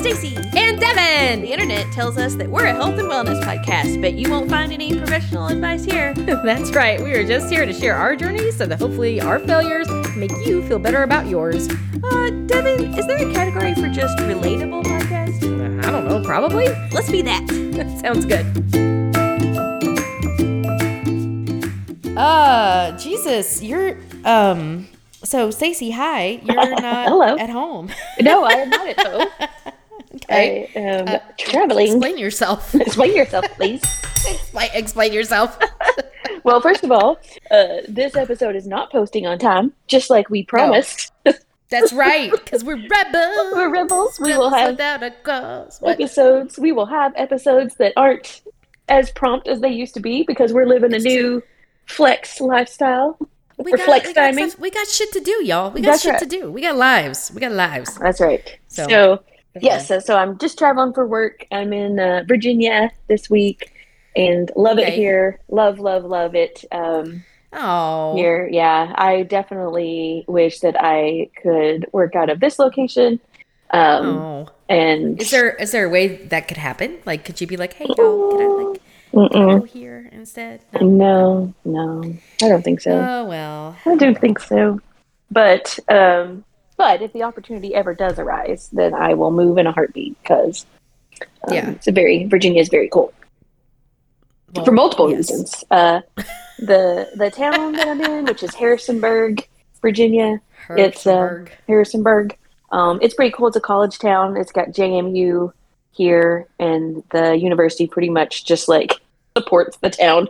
Stacy. And Devin. The internet tells us that we're a health and wellness podcast, but you won't find any professional advice here. That's right. We are just here to share our journeys so that hopefully our failures make you feel better about yours. Uh, Devin, is there a category for just relatable podcast? Uh, I don't know, probably. Let's be that. Sounds good. Uh, Jesus, you're um so Stacy, hi. You're not Hello. at home. No, I am not at home. Okay. I am Uh, traveling. Explain yourself. Explain yourself, please. explain, explain yourself. Well, first of all, uh, this episode is not posting on time, just like we promised. That's right, because we're rebels. We're rebels. We will have without a cause. What? episodes. We will have episodes that aren't as prompt as they used to be because we're living a new flex lifestyle. We got, flex we, got timing. stuff- we got shit to do, y'all. We got That's shit right. to do. We got lives. We got lives. That's right. So, So, yes, so, so I'm just traveling for work. I'm in uh, Virginia this week and love it here. Love, love, love it. Um, Oh, here. Yeah, I definitely wish that I could work out of this location. Um, oh. and Is there is there a way that could happen? Like, could you be like, hey, y'all, can I like Mm-mm. go here instead? no, no, I don't think so. Oh well. I don't think so. But um, but if the opportunity ever does arise, then I will move in a heartbeat because um, Yeah. it's a very Virginia is very cool Well, for multiple yes. reasons. Uh, the the town that I'm in, which is Harrisonburg, Virginia, It's, uh, Harrisonburg. Harrisonburg. Um, it's pretty cool. It's a college town. It's got JMU here, and the university pretty much just like supports the town.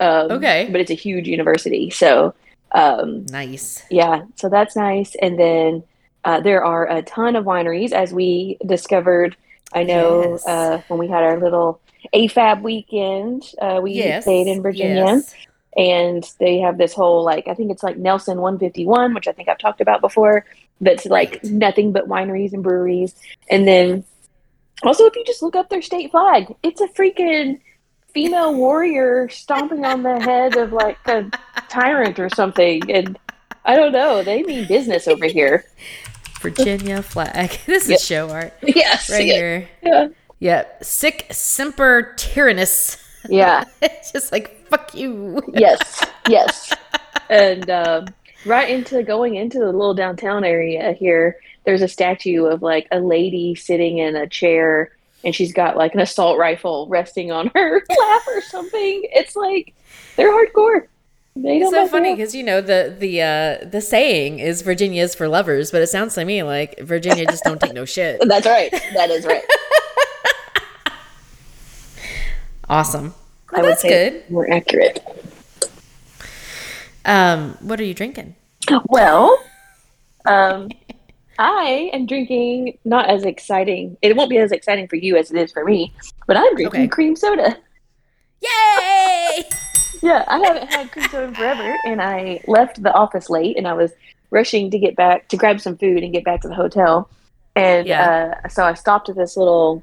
Um, Okay. but it's a huge university, so um, nice. yeah, so that's nice. And then uh, there are a ton of wineries, as we discovered. I know Yes. uh, when we had our little AFAB weekend, uh, we Yes. stayed in Virginia yes. and they have this whole like I think it's like Nelson 151, which I think I've talked about before. That's like nothing but wineries and breweries. And then also, if you just look up their state flag, it's a freaking female warrior stomping on the head of like a tyrant or something. And I don't know, they mean business over here. Virginia flag. This Yep. is show art Yes, right yeah, here. yeah, Yep. Sic semper tyrannis. yeah. it's just like fuck you. yes, yes. And um, right into going into the little downtown area here, there's a statue of like a lady sitting in a chair, and she's got like an assault rifle resting on her lap or something. It's like they're hardcore. It's so funny because you know the the uh the saying is Virginia is for lovers, but it sounds to me like Virginia just don't take no shit. That's right. That is right. Awesome. I Well, would that's say good. More accurate. Um, what are you drinking? Well, um, I am drinking not as exciting. It won't be as exciting for you as it is for me, but I'm drinking Okay. cream soda. Yay! Yeah, I haven't had soda in forever, and I left the office late, and I was rushing to get back to grab some food and get back to the hotel, and Yeah. uh, so I stopped at this little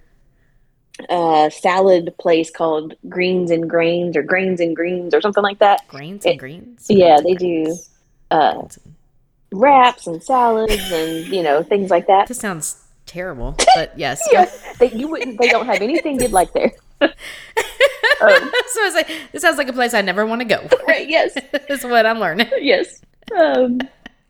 uh, salad place called Greens and Grains or Grains and Greens or something like that. Grains and It- greens. yeah, they do. Uh, wraps and salads and you know things like that. This sounds terrible, but yes. Yeah, they, you wouldn't. They don't have anything you'd like there. um, so I was like, this sounds like a place I never want to go. right? Yes. is what I'm learning. yes. Um,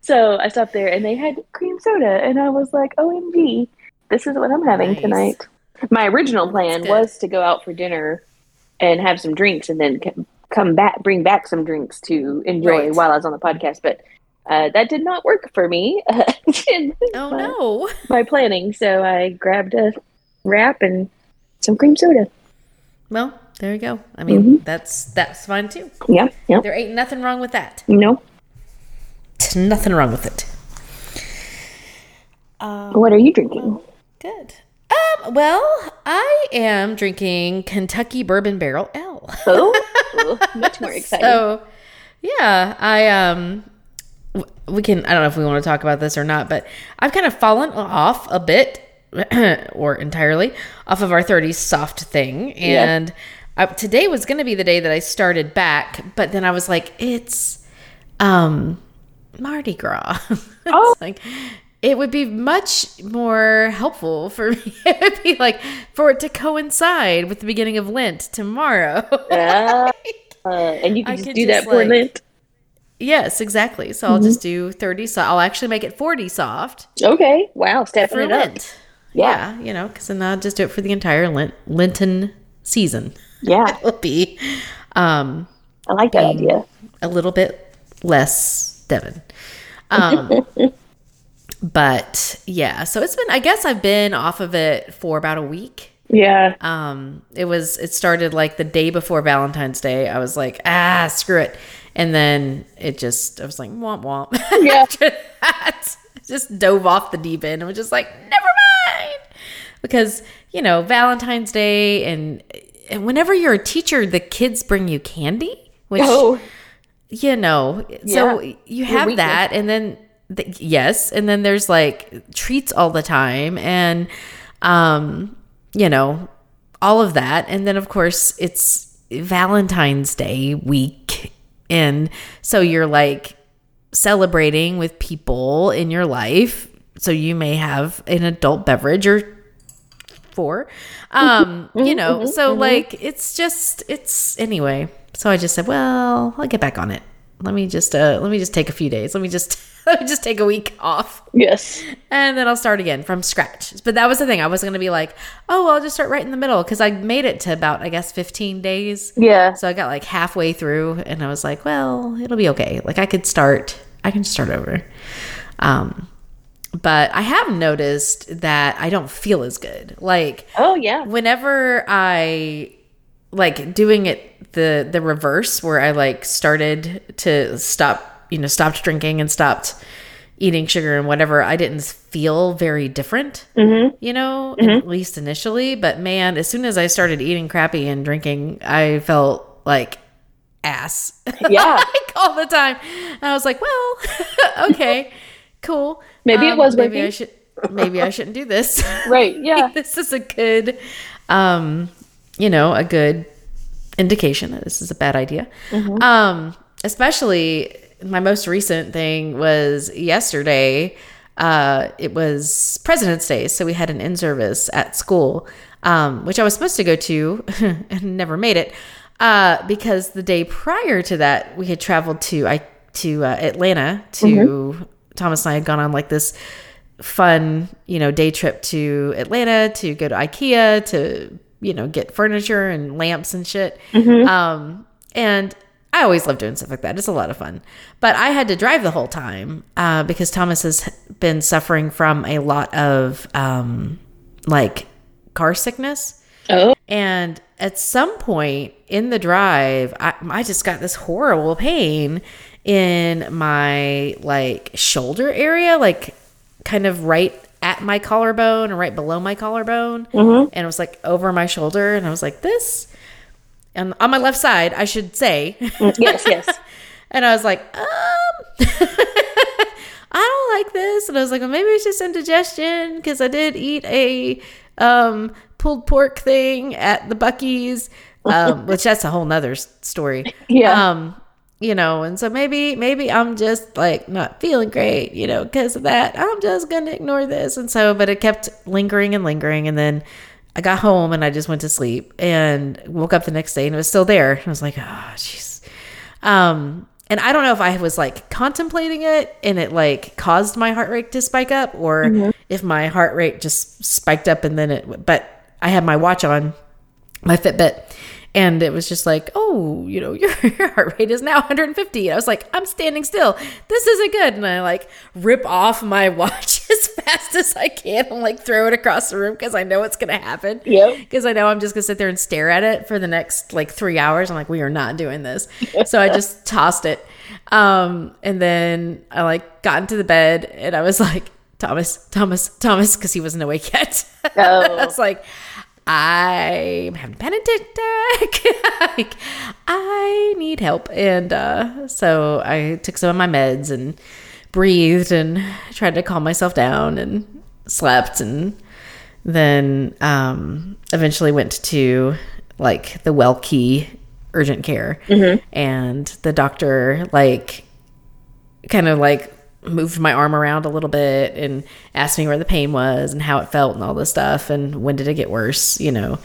so I stopped there and they had cream soda, and I was like, OMG, this is what I'm having Nice. tonight. My original plan was to go out for dinner and have some drinks and then come back, bring back some drinks to enjoy Right. while I was on the podcast, but uh, that did not work for me Oh my, no. my planning. So I grabbed a wrap and some cream soda. Well, there you go. I mean, that's that's fine too. Yeah, yeah. There ain't nothing wrong with that. No. Nothing wrong with it. What are you drinking? Good. Um, well, I am drinking Kentucky Bourbon Barrel Ale. Oh, much more exciting. So, yeah, I um, we can. I don't know if we want to talk about this or not, but I've kind of fallen off a bit, or entirely, off of our 30s soft thing, and I, today was going to be the day that I started back, but then I was like, it's um, Mardi Gras. Oh. like it would be much more helpful for me. It would be like for it to coincide with the beginning of Lent tomorrow. Uh, uh, and you can just do just, that for like- Lent. yes, exactly. So I'll just do 30 so I'll actually make it 40 soft Okay. Wow. Stepping for it up. Lent. Yeah. Yeah, you know, because then I'll just do it for the entire Lent Lenten season. Yeah. It'll be um I like that idea. a little bit less Devin. Um, but yeah, so it's been, I guess I've been off of it for about a week. Yeah. Um, it was, it started like the day before Valentine's Day. I was like, ah, screw it. And then it just, I was like, womp womp. Yeah. After that, just dove off the deep end and was just like, never mind. Because, you know, Valentine's Day and, and whenever you're a teacher, the kids bring you candy, which Oh, you know so Yeah. you Your have weakness. that and then the, yes and then there's like treats all the time and um you know all of that and then of course it's valentine's day week and so you're like celebrating with people in your life so you may have an adult beverage or four um you know so like it's just it's anyway. So i just said well i'll get back on it. Let me just uh let me just take a few days. Let me just let me just take a week off. Yes. and then i'll start again from scratch. But that was the thing. I wasn't gonna be like oh well, i'll just start right in the middle because i made it to about i guess 15 days. Yeah. so i got like halfway through and i was like well it'll be okay. Like i could start i can start over. Um but i have noticed that i don't feel as good like Oh, yeah. whenever I like doing it the the reverse where I like started to stop, you know, stopped drinking and stopped eating sugar and whatever, I didn't feel very different, mm-hmm. you know, at mm-hmm. least initially. But man, as soon as I started eating crappy and drinking, I felt like ass. Yeah. like all the time. And I was like, well, okay, cool. Maybe it was maybe I should maybe I shouldn't do this. Right. Yeah. this is a good um you know a good indication that this is a bad idea um especially my most recent thing was yesterday uh it was president's day so we had an in-service at school um which i was supposed to go to and never made it uh because the day prior to that we had traveled to i to uh, atlanta to thomas and i had gone on like this fun, you know, day trip to Atlanta to go to IKEA to, you know, get furniture and lamps and shit. Um, and I always love doing stuff like that. It's a lot of fun. But I had to drive the whole time uh, because Thomas has been suffering from a lot of um, like car sickness. Oh. And at some point in the drive, I, I just got this horrible pain in my like shoulder area, like kind of right at my collarbone or right below my collarbone. And it was like over my shoulder. And I was like, this. And on my left side, I should say. Yes. Yes. And I was like, um, I don't like this. And I was like, well, maybe it's just indigestion because I did eat a um, pulled pork thing at the Buc-ee's, um, which that's a whole nother story. Yeah. Um, you know, and so maybe, maybe I'm just like not feeling great, you know, because of that. I'm just to ignore this. And so, but it kept lingering and lingering. And then I got home and I just went to sleep and woke up the next day and it was still there. I was like, oh, jeez. Um, and I don't know if I was like contemplating it and it like caused my heart rate to spike up or if my heart rate just spiked up and then it, but I had my watch on, my Fitbit, and it was just like, oh, you know, your, your heart rate is now 150. And I was like, I'm standing still. This isn't good. And I like rip off my watch as fast as I can and like throw it across the room because I know it's going to happen Yep. because I know I'm just gonna sit there and stare at it for the next like three hours. I'm like, we are not doing this. so I just tossed it. Um, and then I like got into the bed and I was like, Thomas, Thomas, Thomas, because he wasn't awake yet. I Oh. was like, I'm having a panic attack. like, I need help. And uh, so I took some of my meds and breathed and tried to calm myself down and slept and then um, eventually went to like the well key urgent care and the doctor like kind of like moved my arm around a little bit and asked me where the pain was and how it felt and all this stuff and when did it get worse, you know.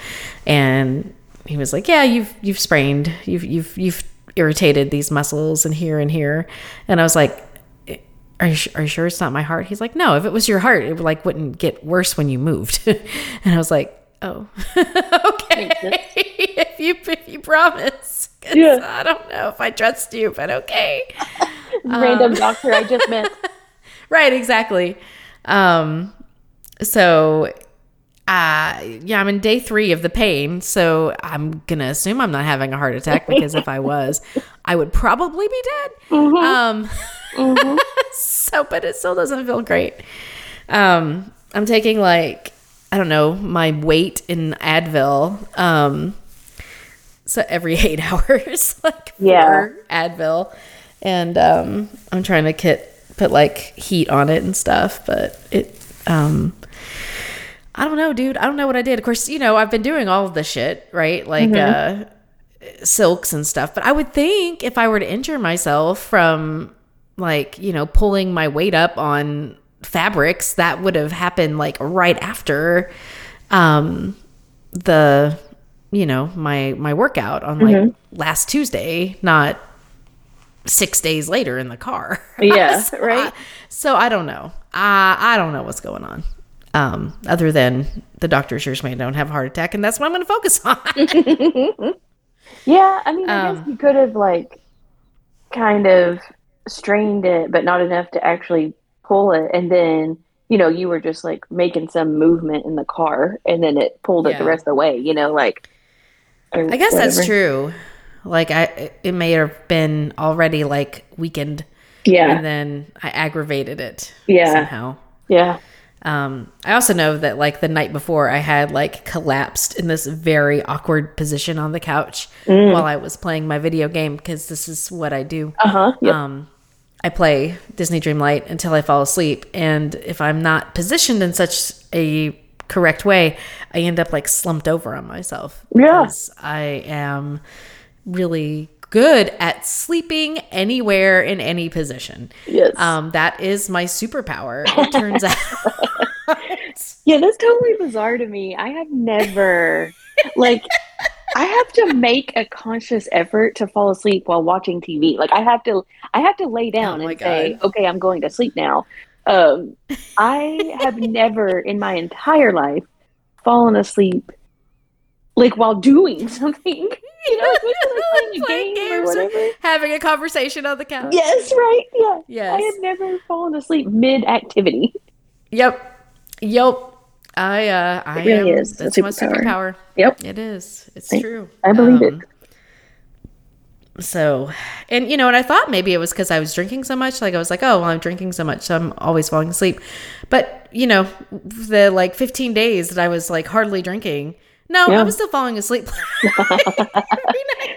And he was like, "Yeah, you've you've sprained. You've you've you've irritated these muscles and here and here." And I was like, are you, are you sure it's not my heart? He's like, no, if it was your heart, it like wouldn't get worse when you moved. and I was like, oh, okay. you if you promise, Yeah. I don't know if I trust you, but okay. Random doctor I just met. right, exactly. Um, so, uh, yeah, I'm in day three of the pain, so I'm gonna assume I'm not having a heart attack because if I was, I would probably be dead. Um, so, but it still doesn't feel great. Um, I'm taking like I don't know my weight in Advil. Um, so every eight hours, like Yeah. Advil, and um, I'm trying to get put like heat on it and stuff, but it um. I don't know, dude. I don't know what I did. Of course, you know, I've been doing all of the shit, right? Like uh silks and stuff. But I would think if I were to injure myself from like, you know, pulling my weight up on fabrics, that would have happened like right after um the you know, my my workout on like last Tuesday, not 6 days later in the car. Yeah, So right. I- so I don't know. I I don't know what's going on. Um, other than the doctor assures me I don't have a heart attack, and that's what I'm going to focus on. Yeah, I mean, I Um, guess you could have like kind of strained it, but not enough to actually pull it, and then you know you were just like making some movement in the car, and then it pulled it the rest of the way. You know, like I guess that's true. Like I, it may have been already like weakened, Yeah, and then I aggravated it Yeah. somehow. yeah, Um, I also know that like the night before, I had like collapsed in this very awkward position on the couch Mm. while I was playing my video game because this is what I do. uh huh. Yep. Um, I play Disney Dreamlight until I fall asleep, and if I'm not positioned in such a correct way, I end up like slumped over on myself. Yeah. I am really good at sleeping anywhere in any position. yes. Um, that is my superpower. It turns out. Yeah, that's totally bizarre to me. I have never like I have to make a conscious effort to fall asleep while watching TV. Like I have to I have to lay down Oh and say, "Okay, I'm going to sleep now." Um I have never in my entire life fallen asleep like while doing something. You know, like, like playing Playing game games or whatever. having a conversation on the couch. Yes, right. Yeah. Yes. I have never fallen asleep mid activity. Yep. Yep. I uh I It really am is a that's my superpower. Yep. It is. It's I- true. I believe it. So, and you know, and I thought maybe it was because I was drinking so much. Like I was like, oh, well, I'm drinking so much, so I'm always falling asleep. But you know, the like 15 days that I was like hardly drinking, no, I was still falling asleep.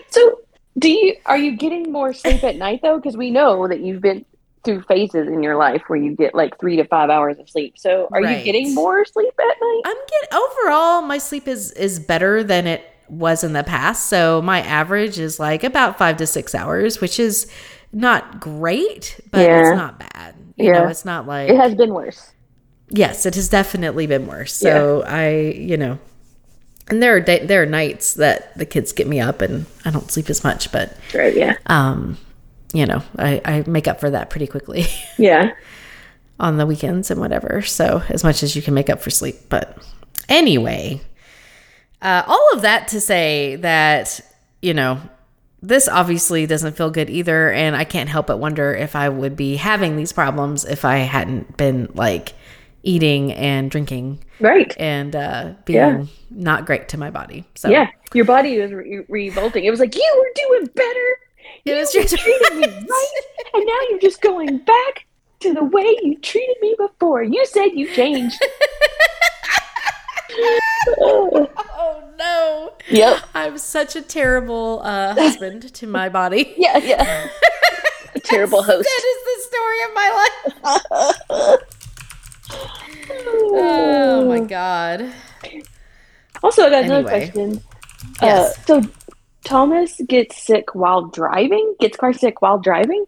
So, do you are you getting more sleep at night though? Because we know that you've been through phases in your life where you get like three to five hours of sleep. So, are Right. you getting more sleep at night? I'm getting overall my sleep is is better than it was in the past. So my average is like about five to six hours, which is not great, but Yeah. it's not bad. You know, Yeah. it's not like It has been worse. yes, it has definitely been worse. So I, you know, and there are day, there are nights that the kids get me up and I don't sleep as much, but Right? Yeah. um, you know, I, I make up for that pretty quickly Yeah. on the weekends and whatever. So as much as you can make up for sleep. But anyway, uh, all of that to say that you know this obviously doesn't feel good either, and I can't help but wonder if I would be having these problems if I hadn't been like eating and drinking Right. and uh, being Yeah. not great to my body. So Yeah. Your body was re- revolting. It was like you were doing better. it was just treated me right, and now you're just going back to the way you treated me before. You said you changed. Oh, no. yep. I'm such a terrible uh, husband to my body. Yeah. Yeah. A terrible host. That is the story of my life. Oh my god. Also, I got another question. Yes. Uh, so Thomas gets sick while driving. Gets car sick while driving.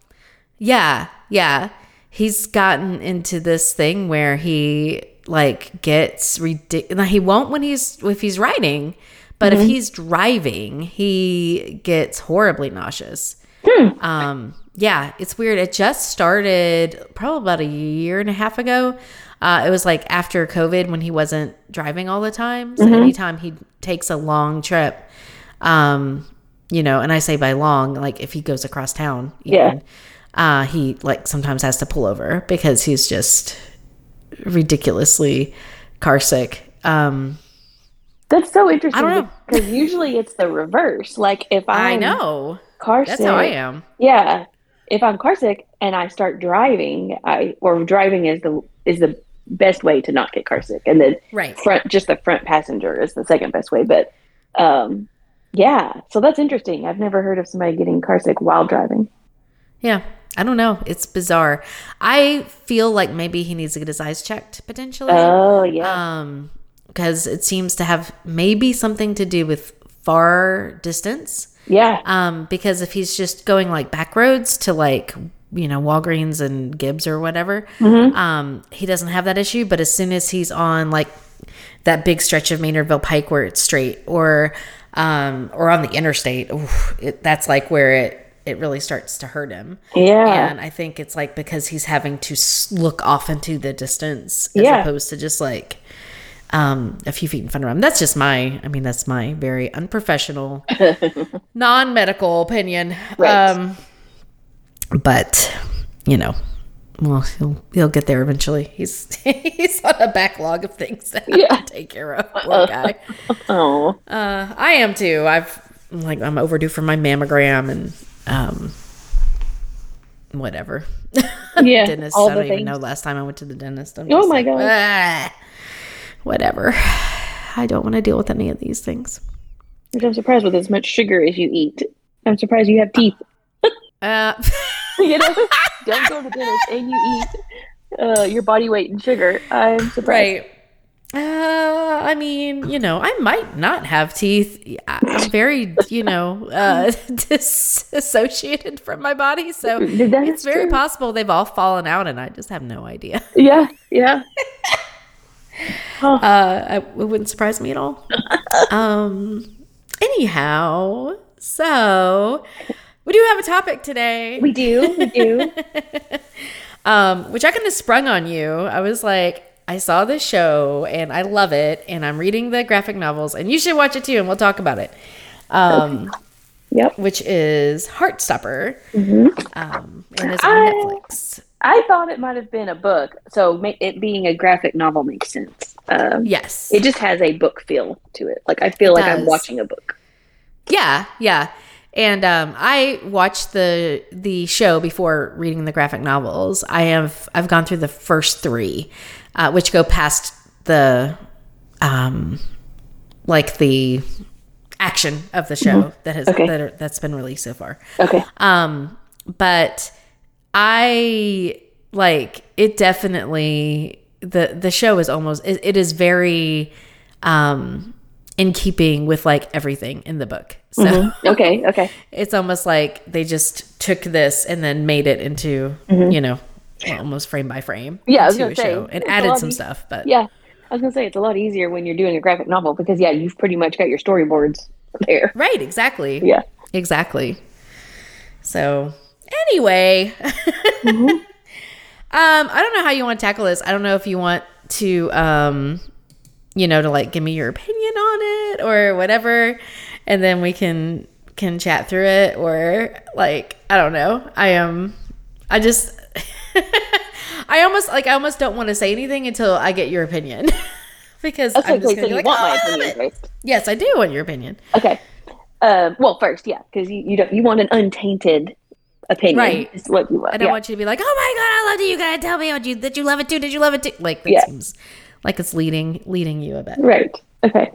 Yeah, yeah. he's gotten into this thing where he like gets ridiculous. He won't when he's if he's riding, but if he's driving, he gets horribly nauseous. Um, yeah, it's weird. It just started probably about a year and a half ago. Uh, it was like after COVID when he wasn't driving all the time. So anytime he takes a long trip, um, you know, and I say by long, like if he goes across town, Yeah. uh, he like sometimes has to pull over because he's just ridiculously car sick. Um, That's so interesting. I don't know. because usually it's the reverse. Like if I'm I know car that's sick, how I am. yeah. If I'm car sick and I start driving, I or driving is the is the best way to not get car sick, and then Right. front just the front passenger is the second best way. But um, yeah, so that's interesting. I've never heard of somebody getting car sick while driving. Yeah. I don't know. It's bizarre. I feel like maybe he needs to get his eyes checked potentially. Oh yeah, um because it seems to have maybe something to do with far distance yeah, um because if he's just going like back roads to like you know walgreens and gibbs or whatever um he doesn't have that issue but as soon as he's on like that big stretch of maynardville pike where it's straight or um or on the interstate oof, it, that's like where it it really starts to hurt him yeah. and I think it's like because he's having to look off into the distance as Yeah. opposed to just like um, a few feet in front of him. That's just my, I mean, that's my very unprofessional, non medical opinion. Right. Um, but, you know, well, he'll, he'll get there eventually. He's he's on a backlog of things to have Yeah. to take care of. Poor guy. Oh, Uh, I am too. I've like I'm overdue for my mammogram and um whatever. yeah. dentist. all I don't even things. know last time I went to the dentist. I'm Oh my like, God. "Ah, whatever. I don't want to deal with any of these things. Which I'm surprised with as much sugar as you eat. I'm surprised you have teeth. Uh, you know, don't go to the dentist and you eat uh, your body weight in sugar. I'm surprised. right. Uh, I mean, you know, I might not have teeth. I'm very, you know, uh, disassociated from my body, so That's it's very true. possible they've all fallen out, and I just have no idea. Yeah, yeah. Oh, Uh, it wouldn't surprise me at all. um, anyhow, so we do have a topic today, we do, we do. um, which I kind of sprung on you. I was like, I saw this show and I love it, and I'm reading the graphic novels, and you should watch it too, and we'll talk about it. Um, Yep. which is Heartstopper, hmm um, and it's on I- Netflix. I thought it might have been a book, so it being a graphic novel makes sense. Um, Yes, It just has a book feel to it. Like I feel It like I'm watching a book. Yeah, yeah. And um, I watched the the show before reading the graphic novels. I have I've gone through the first three, uh, which go past the um, like the action of the show that has Okay. that are, that's been released so far. Okay. Um, but I like it definitely the the show is almost it, it is very um in keeping with like everything in the book. So Mm-hmm. Okay. Okay. it's almost like they just took this and then made it into, you know, well, almost frame by frame. Yeah, I was gonna a say, show and added some eas- stuff, but Yeah. I was gonna say it's a lot easier when you're doing a graphic novel because yeah, you've pretty much got your storyboards there. right, exactly. Yeah. Exactly. So, anyway, Mm-hmm. um, I don't know how you want to tackle this. I don't know if you want to, um, you know, to like give me your opinion on it or whatever, and then we can can chat through it, or like I don't know. I am, I just, I almost like I almost don't want to say anything until I get your opinion. Because Okay. I'm just Okay. So you like, want "Oh, my opinion it." first? Yes, I do want your opinion. Okay. Um, well, first, yeah, because you, you don't you want an untainted opinion, Right. Is what you want. I don't yeah. want you to be like, "Oh my god, I loved it! You gotta tell me what you did. You love it too? Did you love it too?" Like that Yeah. seems like it's leading leading you a bit. Right. Okay.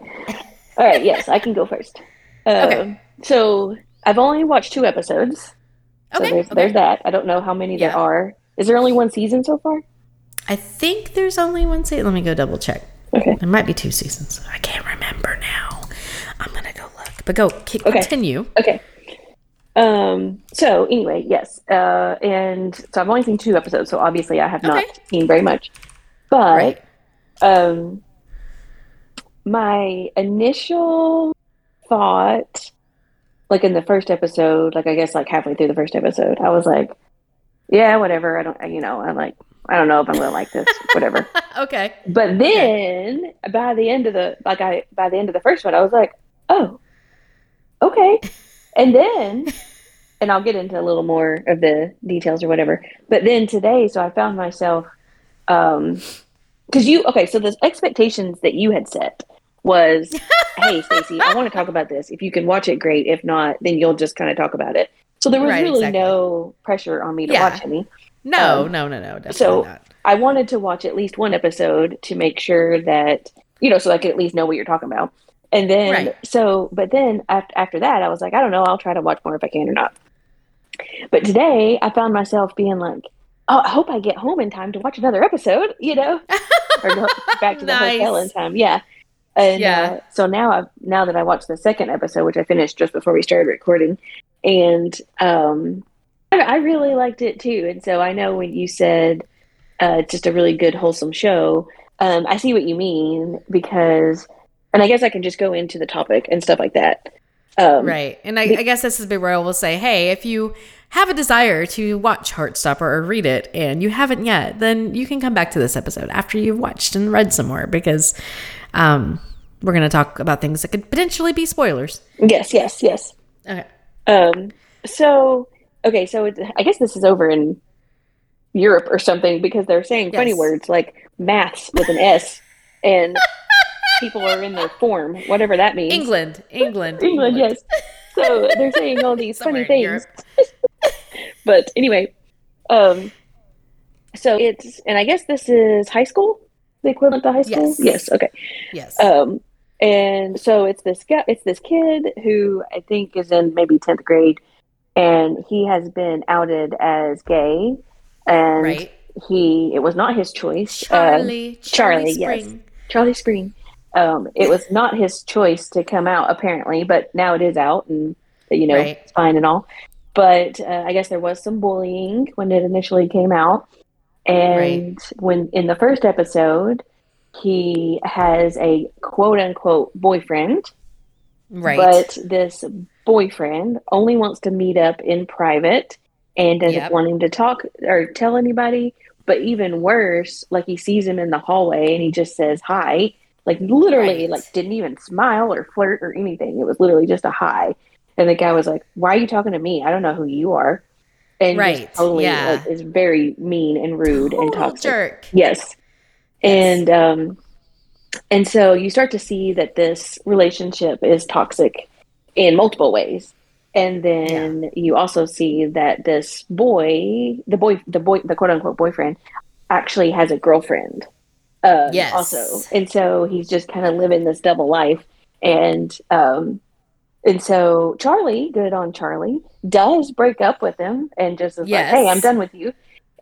All right. Yes, I can go first. Um, Okay. So I've only watched two episodes. So Okay, there's, okay. there's that. I don't know how many there are. Is there only one season so far? I think there's only one season. Let me go double check. Okay. There might be two seasons. I can't remember now. I'm gonna go look. But go keep, Okay. continue. Okay. Um. So anyway, yes. Uh. And so I've only seen two episodes, so obviously I have not seen very much. But Right. um, my initial thought, like in the first episode, like I guess like halfway through the first episode, I was like, yeah, whatever. I don't, you know, I'm like, I don't know if I'm gonna like this, whatever. okay. But then by the end of the like I by the end of the first one, I was like, oh, okay. And then and I'll get into a little more of the details or whatever. But then today, so I found myself um because you okay, so the expectations that you had set was, hey Stacy, I want to talk about this. If you can watch it, great. If not, then you'll just kind of talk about it. So there was Right, really exactly. no pressure on me to Yeah. watch any. No, Um, no, no, no. Definitely so- not. I wanted to watch at least one episode to make sure that you know, so I could at least know what you're talking about. And then, Right. so, but then after, after that, I was like, I don't know, I'll try to watch more if I can or not. But today, I found myself being like, oh, I hope I get home in time to watch another episode, you know, or go back to the hotel in time. Yeah. And Yeah. uh, so now I've now that I watched the second episode, which I finished just before we started recording, and um, I, I really liked it too. And so I know when you said uh, just a really good wholesome show, um, I see what you mean because, and I guess I can just go into the topic and stuff like that. Um, Right. And I, I guess this is where I will say, hey, if you have a desire to watch Heartstopper or read it and you haven't yet, then you can come back to this episode after you've watched and read some more because um, we're going to talk about things that could potentially be spoilers. Yes, yes, yes. Okay. Um, so okay, so it, I guess this is over in Europe or something because they're saying funny words like maths with an S, and people are in their form, whatever that means. England. England. England, yes. So they're saying all these Somewhere funny things. but anyway, um, so it's and I guess this is high school, the equivalent to high school. Yes. Yes. Okay. Yes. Um, and so it's this guy, it's this kid who I think is in maybe tenth grade, and he has been outed as gay, and right. he it was not his choice. Uh, Charlie. Charlie, Charlie, yes. Charlie Spring. Um, it was not his choice to come out apparently, but now it is out, and you know Right. it's fine and all. But uh, I guess there was some bullying when it initially came out, and when in the first episode, he has a quote unquote boyfriend, Right. but this boyfriend only wants to meet up in private and doesn't Yep. want him to talk or tell anybody. But even worse, like he sees him in the hallway and he just says hi. Like literally, Right. like didn't even smile or flirt or anything. It was literally just a hi. And the guy was like, "Why are you talking to me? I don't know who you are." And Right, totally yeah. like, is very mean and rude and toxic. jerk. Yes. And um and so you start to see that this relationship is toxic in multiple ways. And then you also see that this boy, the boy the boy the quote unquote boyfriend actually has a girlfriend. Um Yes. also. And so he's just kind of living this double life and um and so Charlie, good on Charlie, does break up with him and just is Yes. like, "Hey, I'm done with you."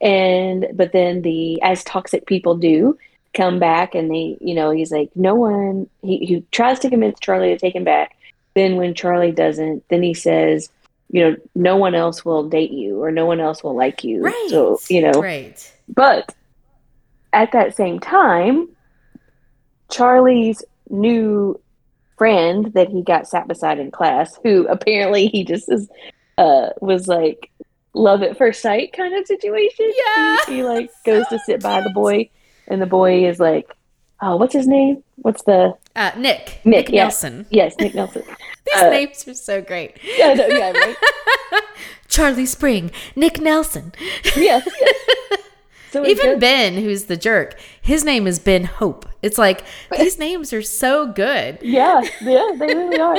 And but then the as toxic people do come back and they, you know, he's like, "No one." He he tries to convince Charlie to take him back. Then when Charlie doesn't, then he says, "You know, no one else will date you or no one else will like you." Right. So you know, Right. but at that same time, Charlie's new friend that he got sat beside in class, who apparently he just is, uh, was like love at first sight kind of situation. Yeah. He, like goes to sit by the boy, and the boy is like, oh, what's his name? What's the Uh, Nick. Nick, yeah. Nelson. yes, Nick Nelson. These Uh, names are so great. Yeah, no, yeah, right. Charlie Spring, Nick Nelson. Yes. yes. So Even goes- Ben, who's the jerk, his name is Ben Hope. It's like these names are so good. Yeah, yeah, they really are.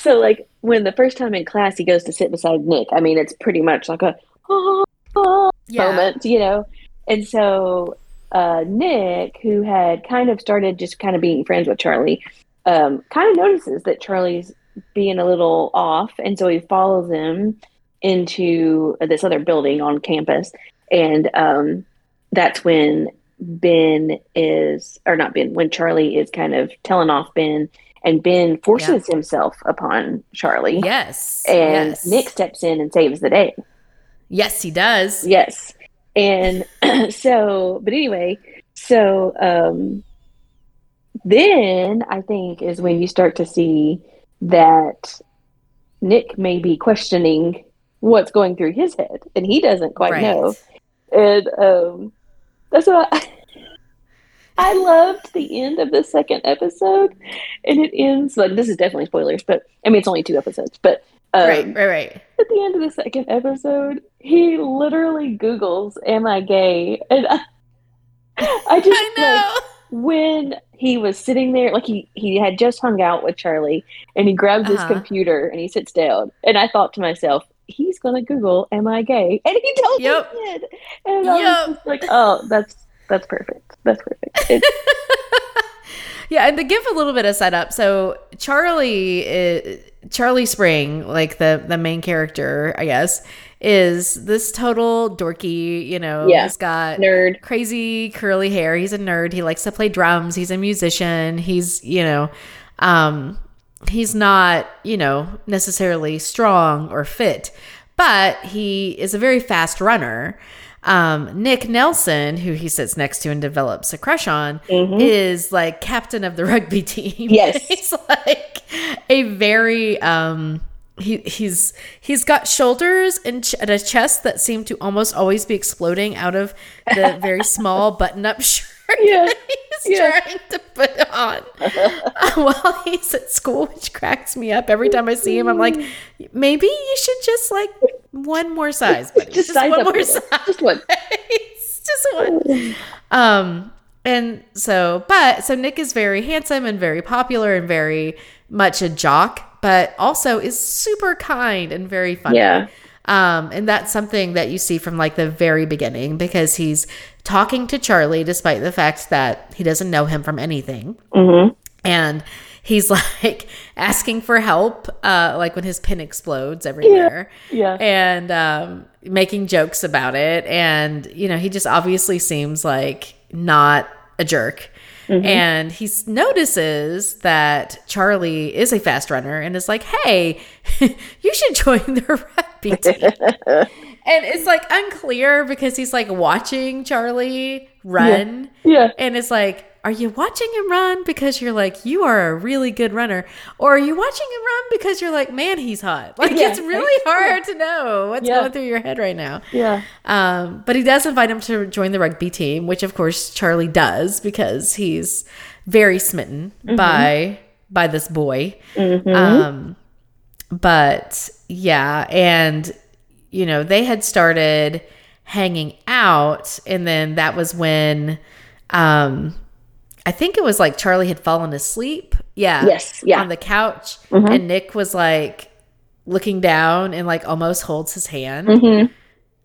So, like, when the first time in class he goes to sit beside Nick, I mean, it's pretty much like a oh, oh, Yeah. moment, you know? And so, uh, Nick, who had kind of started just kind of being friends with Charlie, um, kind of notices that Charlie's being a little off. And so he follows him into this other building on campus. And um, that's when Ben is, or not Ben, when Charlie is kind of telling off Ben, and Ben forces himself upon Charlie. Yes. And yes. Nick steps in and saves the day. Yes, he does. Yes. And so, but anyway, so um, then I think is when you start to see that Nick may be questioning what's going through his head, and he doesn't quite Right. know. And um, that's what I, I loved the end of the second episode, and it ends like this is definitely spoilers, but I mean it's only two episodes, but um, right, right, right. at the end of the second episode, he literally Googles, "Am I gay?" And I, I just I like know. when he was sitting there, like he he had just hung out with Charlie, and he grabs his Uh-huh. computer and he sits down, and I thought to myself, he's gonna Google, "Am I gay?" And he totally Yep. did, and I Yep. was just like, "Oh, that's that's perfect. That's perfect." Yeah, and to give a little bit of setup, so Charlie, is, Charlie Spring, like the the main character, I guess, is this total dorky. You know, Yeah. he's got nerd. crazy curly hair. He's a nerd. He likes to play drums. He's a musician. He's you know, um, he's not you know necessarily strong or fit, but he is a very fast runner. Um, Nick Nelson, who he sits next to and develops a crush on, Mhm. is like captain of the rugby team. Yes. he's like a very um he he's he's got shoulders and, ch- and a chest that seem to almost always be exploding out of the very small button-up shirt Yeah. that he's Yeah. trying to put on while he's at school, which cracks me up every time I see him. I'm like, maybe you should just like one more size, buddy. Just just, size one more size Just one. just one. Um, and so, but so Nick is very handsome and very popular and very much a jock, but also is super kind and very funny. Yeah. Um, and that's something that you see from like the very beginning because he's talking to Charlie despite the fact that he doesn't know him from anything Mm-hmm. and he's like asking for help uh like when his pin explodes everywhere. Yeah. and um making jokes about it. And you know he just obviously seems like not a jerk. And he notices that Charlie is a fast runner and is like, "Hey, you should join the rugby team." and it's like unclear because he's like watching Charlie run. Yeah. and it's like, are you watching him run because you're like, you are a really good runner? Or are you watching him run because you're like, man, he's hot? Like, Yeah. it's really hard to know what's Yeah. going through your head right now. Yeah. Um, but he does invite him to join the rugby team, which of course Charlie does because he's very smitten by by this boy. Um, but yeah, and you know they had started hanging out, and then that was when, um, I think it was like Charlie had fallen asleep. Yeah. Yes, yeah. On the couch, and Nick was like looking down and like almost holds his hand. Mm-hmm.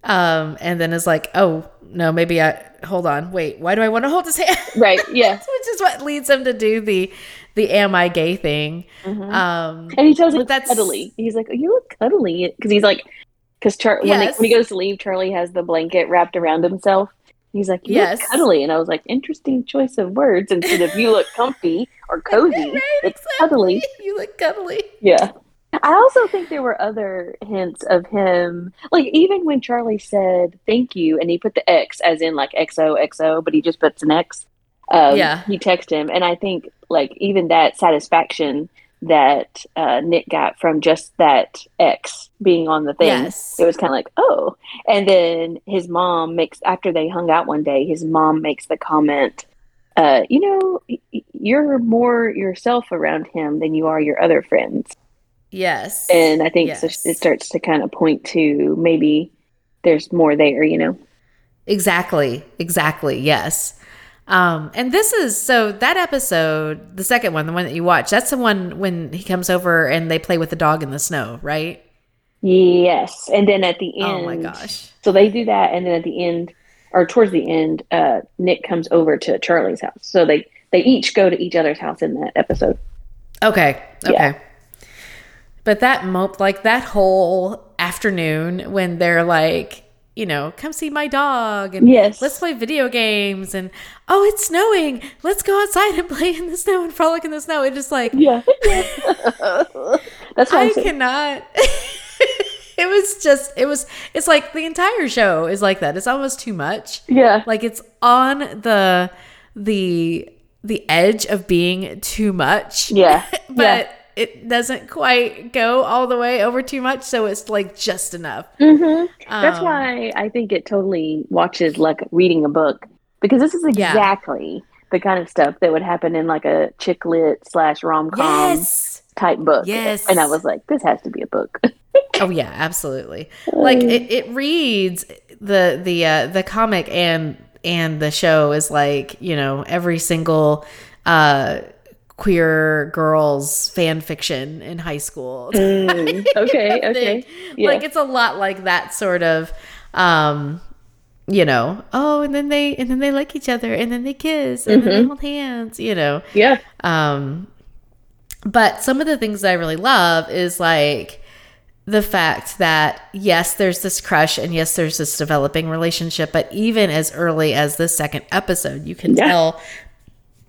Um, and then is like, oh no, maybe I hold on, wait, why do I want to hold his hand? Right. Yeah. Which is what leads him to do the the am I gay thing. Mm-hmm. Um, And he tells him But that's- cuddly. He's like, oh, "You look cuddly," because he's like, because Char- when, they- when he goes to leave, Charlie has the blanket wrapped around himself. He's like, "You Yes. look cuddly," and I was like, "Interesting choice of words instead of you look comfy or cozy." right, it's exactly. cuddly. You look cuddly. Yeah. I also think there were other hints of him, like even when Charlie said thank you and he put the X as in like XOXO, but he just puts an X. Um, Yeah. He texted him. And I think like even that satisfaction that uh, Nick got from just that X being on the thing, Yes. it was kind of like, oh. And then his mom makes, after they hung out one day, his mom makes the comment, uh, you know, you're more yourself around him than you are your other friends. Yes. And I think so it starts to kind of point to maybe there's more there, you know? Exactly. Exactly. Yes. Um, and this is so that episode, the second one, the one that you watch, that's the one when he comes over and they play with the dog in the snow, right? Yes. And then at the end, Oh my gosh. So they do that. And then at the end, or towards the end, uh, Nick comes over to Charlie's house. So they, they each go to each other's house in that episode. Okay. Okay. Yeah. But that mo like that whole afternoon when they're like you know, come see my dog and Yes. let's play video games and oh, it's snowing. Let's go outside and play in the snow and frolic in the snow. It just like Yeah. That's why I cannot. it was just it was it's like the entire show is like that. It's almost too much. Yeah. Like it's on the the the edge of being too much. Yeah. but yeah. It doesn't quite go all the way over too much, so it's like just enough. hmm That's Um, why I think it totally watches like reading a book because this is Yeah. exactly the kind of stuff that would happen in like a chick lit slash rom com Yes. type book. Yes. And I was like, this has to be a book. Oh yeah, absolutely. Like it, it reads the the uh, the comic and and the show is like you know every single uh queer girls fan fiction in high school. Mm, okay. Okay. Yeah. Like it's a lot like that sort of um you know, oh and then they and then they like each other and then they kiss and then they hold hands, you know. yeah. Um, but some of the things that I really love is like the fact that yes, there's this crush and yes, there's this developing relationship, but even as early as the second episode, you can Yeah. tell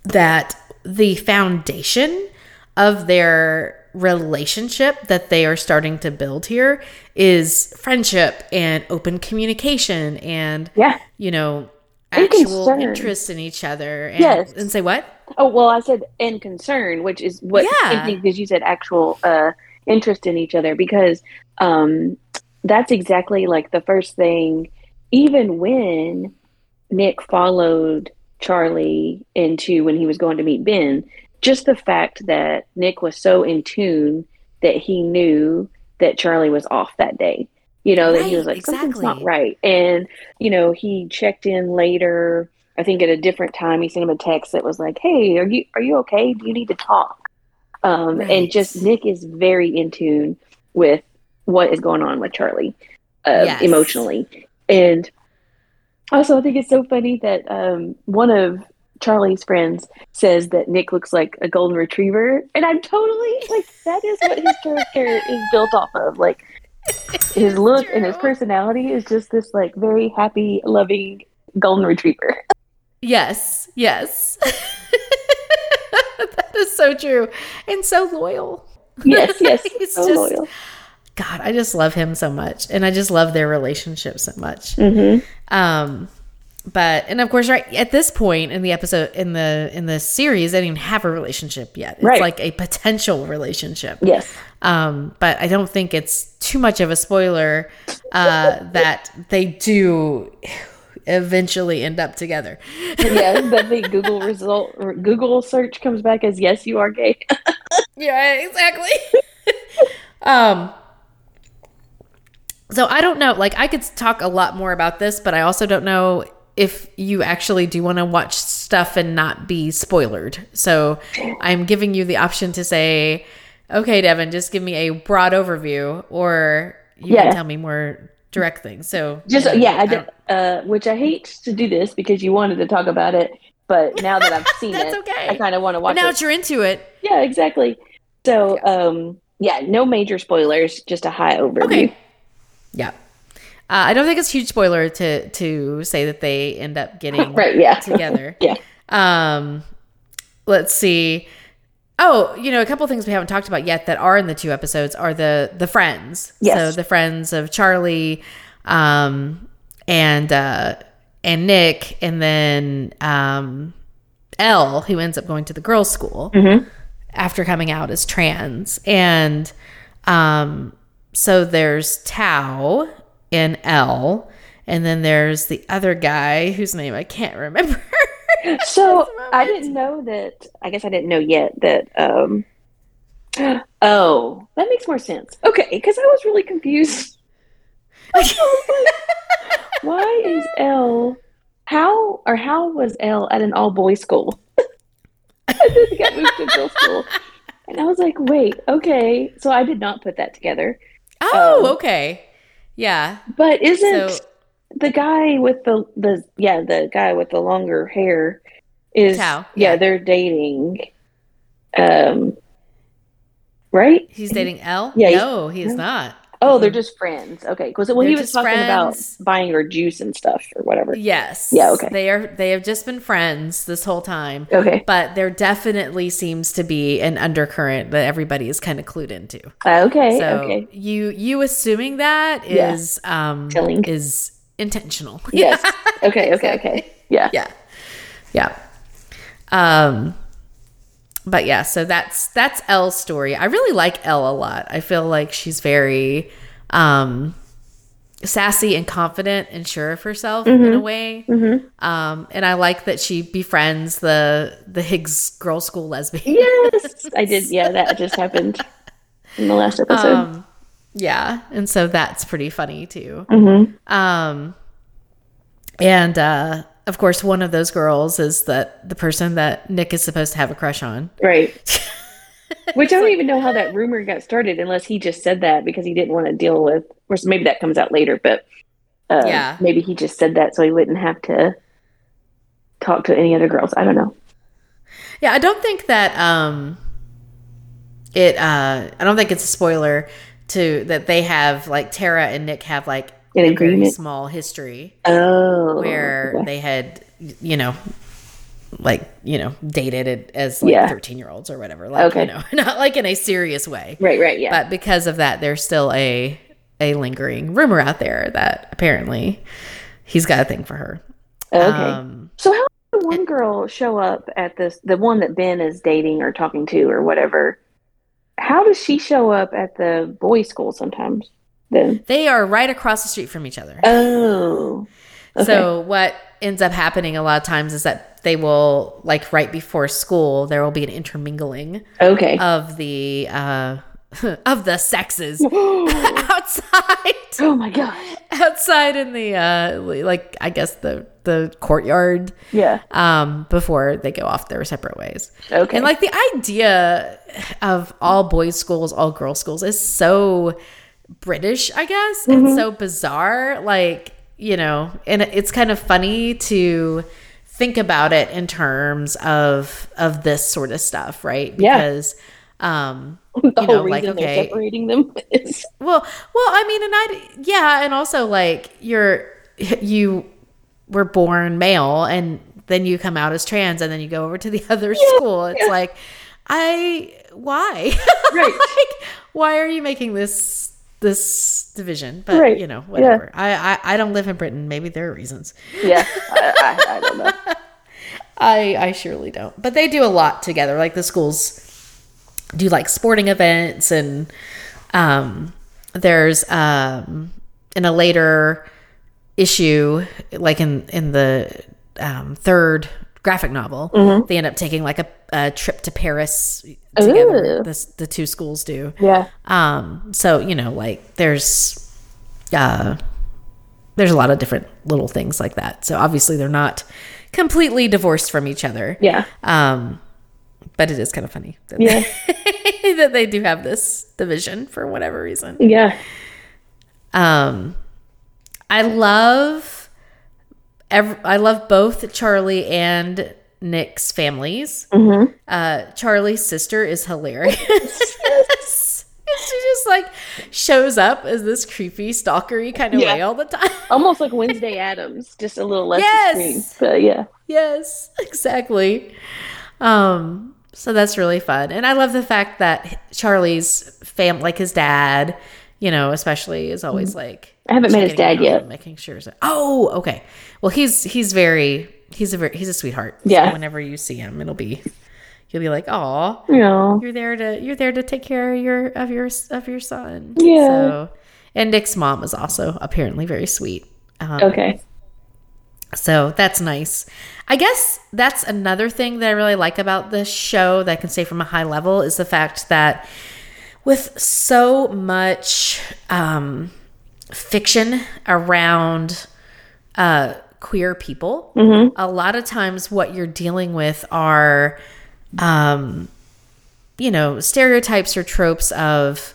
that the foundation of their relationship that they are starting to build here is friendship and open communication and Yeah. you know And actual concern. interest in each other and, Yes. and say what Oh well, I said and concern, which is what Yeah. because you said actual uh, interest in each other. Because um, that's exactly like the first thing. Even when Nick followed Charlie into when he was going to meet Ben, just the fact that Nick was so in tune that he knew that Charlie was off that day. You know that he was like something's not right, and you know he checked in later I think at a different time he sent him a text that was like, "Hey, are you are you okay? Do you need to talk?" Um, Right. And just Nick is very in tune with what is going on with Charlie uh, Yes. emotionally, and also I think it's so funny that um, one of Charlie's friends says that Nick looks like a golden retriever, and I'm totally like that is what his character is built off of, like. His look and his personality is just this like very happy, loving golden retriever. Yes, yes. that is so true. And so loyal. Yes, yes, He's so just- loyal. God, I just love him so much. And I just love their relationship so much. Mm-hmm. Um but and of course right at this point in the episode in the in the series they don't even have a relationship yet. It's Right. like a potential relationship. Yes. Um, but I don't think it's too much of a spoiler uh, that they do eventually end up together. yeah, that the Google result or Google search comes back as yes, you are gay. Yeah, exactly. um so I don't know, like I could talk a lot more about this, but I also don't know if you actually do want to watch stuff and not be spoiled. So I'm giving you the option to say, okay, Devin, just give me a broad overview or you Yeah. can tell me more direct things. So Just you know, yeah, I did, uh, which I hate to do this because you wanted to talk about it, but now that I've seen it, okay. I kind of want to watch now it. that you're into it. Yeah, exactly. So, um, yeah, no major spoilers, just a high overview. Okay. Yeah. Uh, I don't think it's a huge spoiler to to say that they end up getting Right? Yeah. together. Yeah. Um, let's see. Oh, you know, a couple things we haven't talked about yet that are in the two episodes are the the friends. Yes. So the friends of Charlie, um, and uh, and Nick, and then um, Elle, who ends up going to the girls' school Mhm. after coming out as trans, and um, so there's Tao and Elle, and then there's the other guy whose name I can't remember. So I didn't know that. I guess I didn't know yet that. Um, oh, that makes more sense. Okay, because I was really confused. I Why is Elle? How or how was Elle at an all boys school? and then got moved to girls school, and I was like, wait, okay. So I did not put that together. Oh, Um, okay. Yeah. But isn't So the guy with the the yeah the guy with the longer hair is yeah, yeah. they're dating um right he's dating Elle? Yeah, No, he is no. not. Oh, they're just friends. Okay, because well, They're he was talking friends. about buying her juice and stuff or whatever. Yes. Yeah, okay. They are they have just been friends this whole time. Okay. But there definitely seems to be an undercurrent that everybody is kind of clued into. Okay. So okay. you you assuming that is Yeah. um Telling. is intentional. Yes. Okay. Okay. Okay. Yeah. yeah. Yeah. Um but yeah, so that's that's Elle's story. I really like Elle a lot. I feel like she's very um sassy and confident and sure of herself in a way. Um and I like that she befriends the the Higgs girl school lesbian. Yes, I did. Yeah, that just happened in the last episode. Um, yeah, and so that's pretty funny too. Mm-hmm. Um, and uh, of course, one of those girls is that the person that Nick is supposed to have a crush on. right. Which I don't even know how that rumor got started, unless he just said that because he didn't want to deal with. Or maybe that comes out later, but uh, Yeah. maybe he just said that so he wouldn't have to talk to any other girls. I don't know. Yeah, I don't think that um, it. Uh, I don't think it's a spoiler to that they have like Tara and Nick have like An a very agreement? small history Oh, where okay. they had you know like you know dated it as like Yeah. 13 year olds or whatever like Okay. you know not like in a serious way right, right, yeah, but because of that there's still a a lingering rumor out there that apparently he's got a thing for her okay. um So how did one girl show up at this? The one that Ben is dating or talking to or whatever. How does she show up at the boys' school sometimes? Then they are right across the street from each other oh, okay. so what ends up happening a lot of times is that they will like right before school there will be an intermingling okay. of the uh of the sexes outside oh my god outside in the uh like i guess the the courtyard Yeah. um before they go off their separate ways Okay. and like the idea of all boys schools all girls schools is so british i guess and so bizarre like you know and it's kind of funny to think about it in terms of of this sort of stuff right Yeah. because um the you whole know, like, reason okay. they're separating them is well, well, I mean, and I, yeah, and also like you're, you were born male, and then you come out as trans, and then you go over to the other school. It's yeah. like, I, why, Right. like, why are you making this this division? But Right. you know, whatever. I, I, I don't live in Britain. Maybe there are reasons. yeah. I, I, I don't know. I, I surely don't. But they do a lot together. Like the schools do like sporting events and um there's um in a later issue like in in the um third graphic novel they end up taking like a, a trip to paris together this the two schools do Yeah. um so you know like there's uh there's a lot of different little things like that so obviously they're not completely divorced from each other Yeah. um but it is kind of funny that, Yeah. they, that they do have this division for whatever reason Yeah. um i love ev- i love both charlie and nick's families Mm-hmm. uh charlie's sister is hilarious she just like shows up as this creepy stalkery kind of Yeah. way all the time Almost like Wednesday Addams, just a little less Yes. extreme. But yeah. yes exactly um so that's really fun and i love the fact that charlie's fam like his dad you know especially is always like I haven't met his dad yet. making sure oh okay well he's he's very he's a very he's a sweetheart So Yeah. whenever you see him it'll be you'll be like oh know. you're there to you're there to take care of your of your of your son Yeah. so and nick's mom is also apparently very sweet um, Okay. so that's nice. I guess that's another thing that I really like about this show that I can say from a high level is the fact that with so much um, fiction around uh, queer people, a lot of times what you're dealing with are, um, you know, stereotypes or tropes of,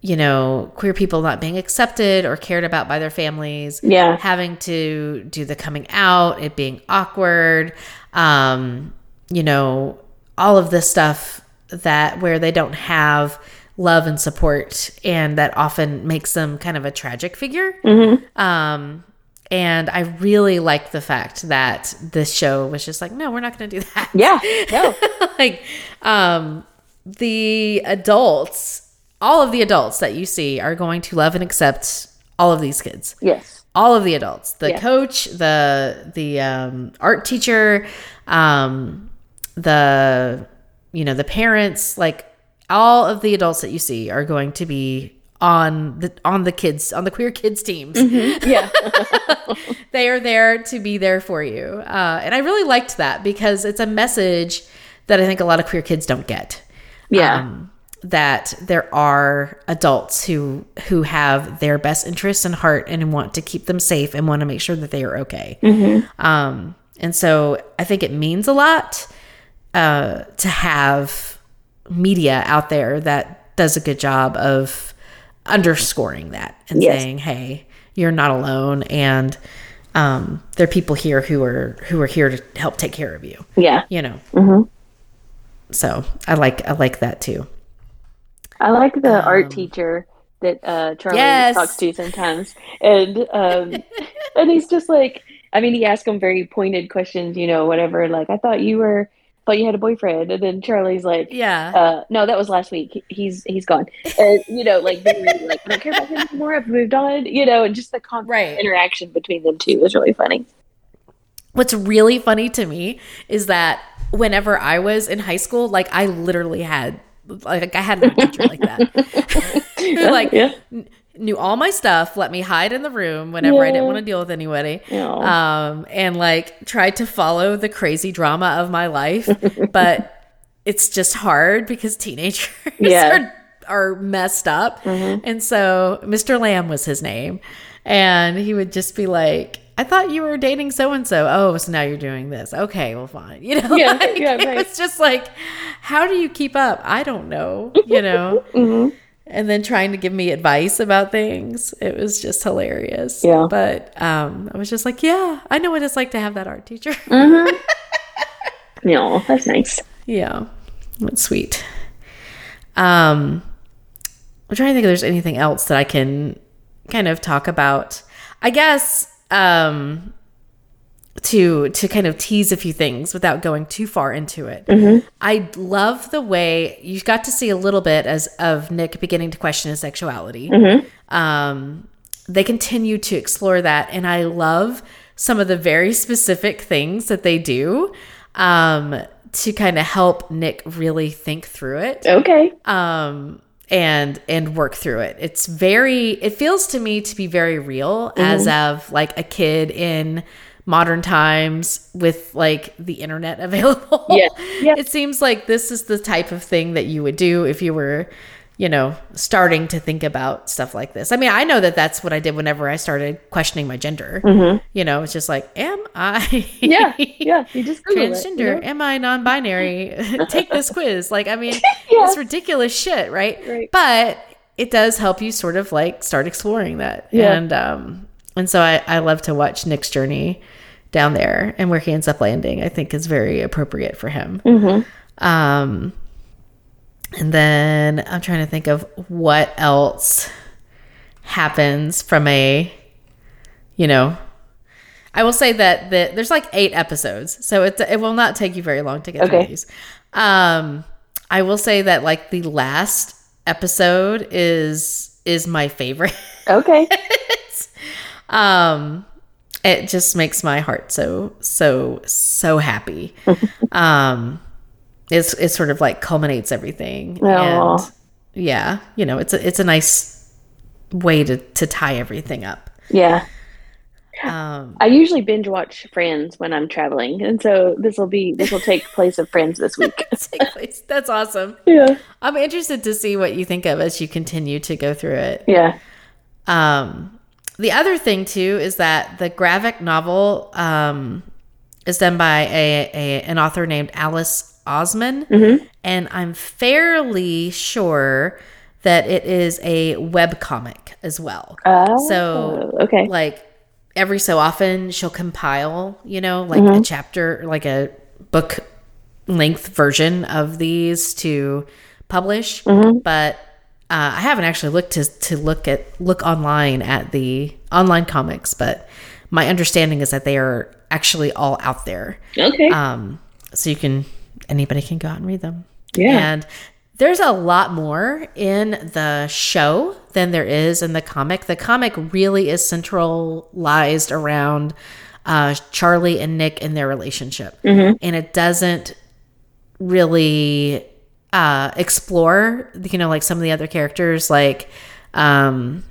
you know, queer people not being accepted or cared about by their families Yeah. having to do the coming out, it being awkward, um, you know, all of this stuff that where they don't have love and support, and that often makes them kind of a tragic figure. Um, and I really like the fact that this show was just like, no, we're not going to do that. Yeah. No. like, um, the adults, all of the adults that you see are going to love and accept all of these kids yes. all of the adults the Yeah. coach the the um, art teacher um, the you know the parents like all of the adults that you see are going to be on the on the kids on the queer kids teams Yeah. they are there to be there for you uh, and i really liked that because it's a message that i think a lot of queer kids don't get Yeah. um, that there are adults who who have their best interests in heart and want to keep them safe and want to make sure that they are okay. Um, and so I think it means a lot uh, to have media out there that does a good job of underscoring that and Yes. saying, "Hey, you're not alone," and um, there are people here who are who are here to help take care of you. yeah. You know. Mm-hmm. So I like I like that too. I like the art teacher that uh, Charlie Um, Yes. talks to sometimes, and um, and he's just like, I mean, he asks him very pointed questions, you know, whatever. Like, I thought you were, thought you had a boyfriend, and then Charlie's like, Yeah. uh, no, that was last week. He's he's gone. And, you know, like very like I don't care about him anymore. I've moved on. You know, and just the constant Right. interaction between them two was really funny. What's really funny to me is that whenever I was in high school, like I literally had like I had a teacher like that. Like yeah. Kn- knew all my stuff, let me hide in the room whenever I didn't want to deal with anybody. Aw. Um and like tried to follow the crazy drama of my life, but it's just hard because teenagers Yeah. are are messed up. And so Mr. Lamb was his name. And he would just be like, I thought you were dating so and so. Oh, so now you're doing this. Okay, well, fine. You know, Yeah, like, yeah, it right. was just like, how do you keep up? I don't know, you know? Mm-hmm. And then trying to give me advice about things. It was just hilarious. Yeah. But um, I was just like, yeah, I know what it's like to have that art teacher. Mm-hmm. No, that's nice. Yeah, that's sweet. Um, I'm trying to think if there's anything else that I can kind of talk about. I guess um, to to kind of tease a few things without going too far into it. I love the way you got to see a little bit as of Nick beginning to question his sexuality. Um, they continue to explore that, and I love some of the very specific things that they do um, to kind of help Nick really think through it Okay. um and and work through it it's very it feels to me to be very real as mm-hmm. of like a kid in modern times with like the internet available Yeah. Yeah. it seems like this is the type of thing that you would do if you were you know starting to think about stuff like this i mean i know that that's what i did whenever i started questioning my gender you know it's just like am i Mm-hmm. Yeah. Yeah. You just Google it, you transgender know? am i non-binary take this quiz like i mean Yeah. it's ridiculous shit right? Right. but it does help you sort of like start exploring that Yeah. and um and so I, I love to watch nick's journey down there and where he ends up landing i think is very appropriate for him Mm-hmm. um and then i'm trying to think of what else happens from a you know I will say that the, there's like eight episodes, so it it will not take you very long to get through these. Um, I will say that like the last episode is is my favorite. Okay. um, it just makes my heart so so so happy. um, it's it sort of like culminates everything, Aw. and yeah, you know, it's a it's a nice way to to tie everything up. Yeah. Um, I usually binge watch Friends when I'm traveling, and so this will be this will take place of Friends this week. That's awesome. Yeah. I'm interested to see what you think of as you continue to go through it. Yeah. Um, the other thing too is that the graphic novel um, is done by a, a an author named Alice Oseman, and I'm fairly sure that it is a web comic as well. Oh. So, okay. like every so often she'll compile you know like a chapter like a book length version of these to publish but uh, I haven't actually looked to to look at look online at the online comics, but my understanding is that they are actually all out there. Okay. Um, so you can anybody can go out and read them. Yeah. And there's a lot more in the show than there is in the comic. The comic really is centralized around uh, Charlie and Nick and their relationship, and it doesn't really uh, explore, you know, like some of the other characters, like, um,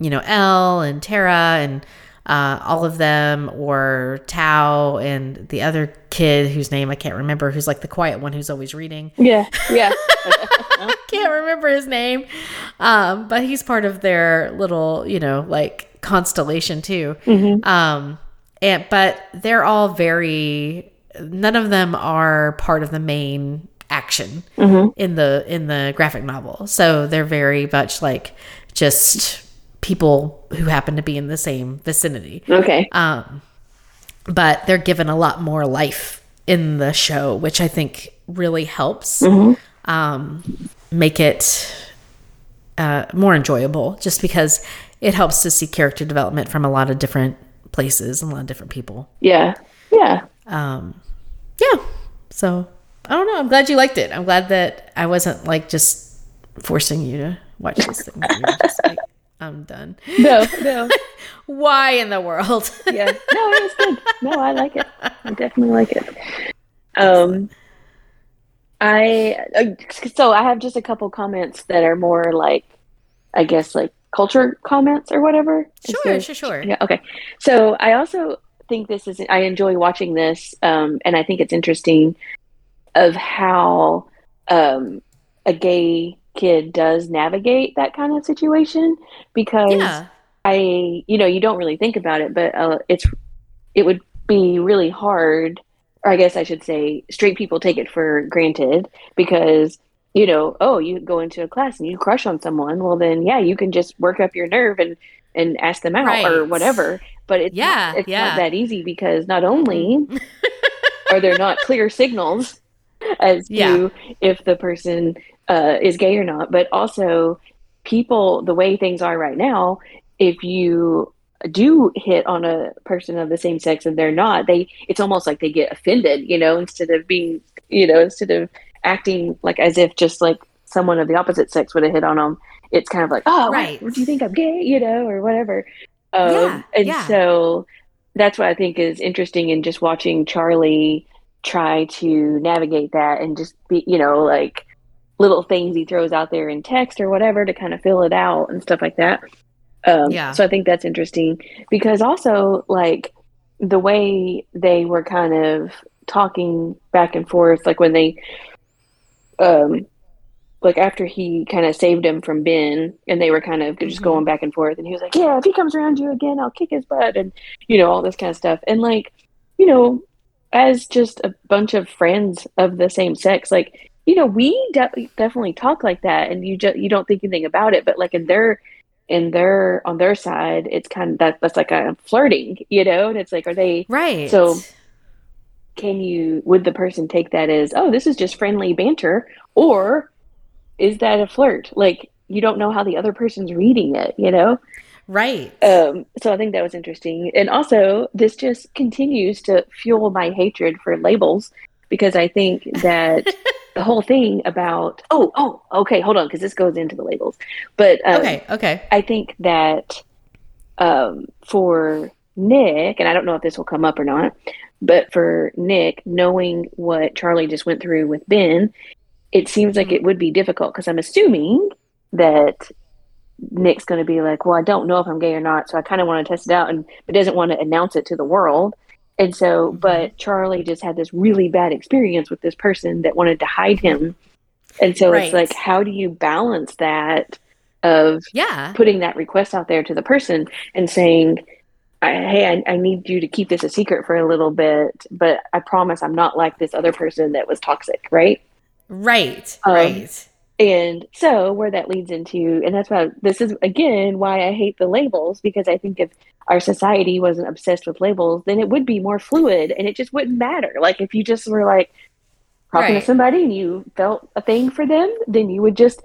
you know, Elle and Tara and uh, all of them, or Tao and the other kid whose name I can't remember, who's like the quiet one who's always reading. yeah. Yeah. Can't remember his name, um, but he's part of their little, you know, like constellation too. Um, and but they're all very. None of them are part of the main action in the in the graphic novel. So they're very much like just people who happen to be in the same vicinity. Okay. Um, but they're given a lot more life in the show, which I think really helps um, make it uh, more enjoyable. Just because it helps to see character development from a lot of different places and a lot of different people. Yeah. Yeah. Um, yeah. So I don't know. I'm glad you liked it. I'm glad that I wasn't like just forcing you to watch this thing. You were just like, I'm done. No. No. Why in the world? yeah. No, it was good. No, I like it. I definitely like it. Um, I so I have just a couple comments that are more like, I guess like culture comments or whatever. Sure, there- sure, sure. Yeah. Okay. So I also think this is. I enjoy watching this, um, and I think it's interesting of how um, a gay kid does navigate that kind of situation because Yeah. I, you know, you don't really think about it, but uh, it's it would be really hard, or I guess I should say, straight people take it for granted because you know, oh, you go into a class and you crush on someone, well, then yeah, you can just work up your nerve and and ask them out or whatever. But it's Yeah, not, it's yeah. not that easy because not only are there not clear signals as Yeah. to if the person uh, is gay or not, but also people, the way things are right now, if you do hit on a person of the same sex and they're not, they it's almost like they get offended, you know, instead of being, you know, instead of acting like as if just like someone of the opposite sex would have hit on them. It's kind of like, oh, Right. right. do you think I'm gay, you know, or whatever. Um, Yeah, and yeah. so that's what I think is interesting in just watching Charlie try to navigate that and just be, you know, like little things he throws out there in text or whatever to kind of fill it out and stuff like that. Um, Yeah. So I think that's interesting because also like the way they were kind of talking back and forth, like when they, um, like after he kind of saved him from Ben and they were kind of just Mhm. going back and forth and he was like, yeah, if he comes around you again, I'll kick his butt and, you know, all this kind of stuff. And like, you know, as just a bunch of friends of the same sex, like, you know, we de- definitely talk like that and you just, you don't think anything about it, but like in their, in their, on their side, it's kind of that, that's like a flirting, you know, and it's like, are they, Right. So- can you would the person take that as oh this is just friendly banter or is that a flirt like you don't know how the other person's reading it you know right. um so i think that was interesting and also this just continues to fuel my hatred for labels because i think that the whole thing about oh oh okay hold on because this goes into the labels but um, okay. Okay. I think that um, for Nick, and I don't know if this will come up or not, but for Nick, knowing what Charlie just went through with Ben, it seems like it would be difficult because I'm assuming that Nick's going to be like, well, I don't know if I'm gay or not, so I kind of want to test it out, and but doesn't want to announce it to the world. And so, Mhm. but Charlie just had this really bad experience with this person that wanted to hide him. And so Right. it's like, how do you balance that of Yeah. putting that request out there to the person and saying, "Hey, I, I need you to keep this a secret for a little bit, but I promise I'm not like this other person that was toxic, right?" Right. Um, right. And so, where that leads into, and that's why this is again why I hate the labels because I think if our society wasn't obsessed with labels, then it would be more fluid and it just wouldn't matter. Like if you just were like talking Right. to somebody and you felt a thing for them, then you would just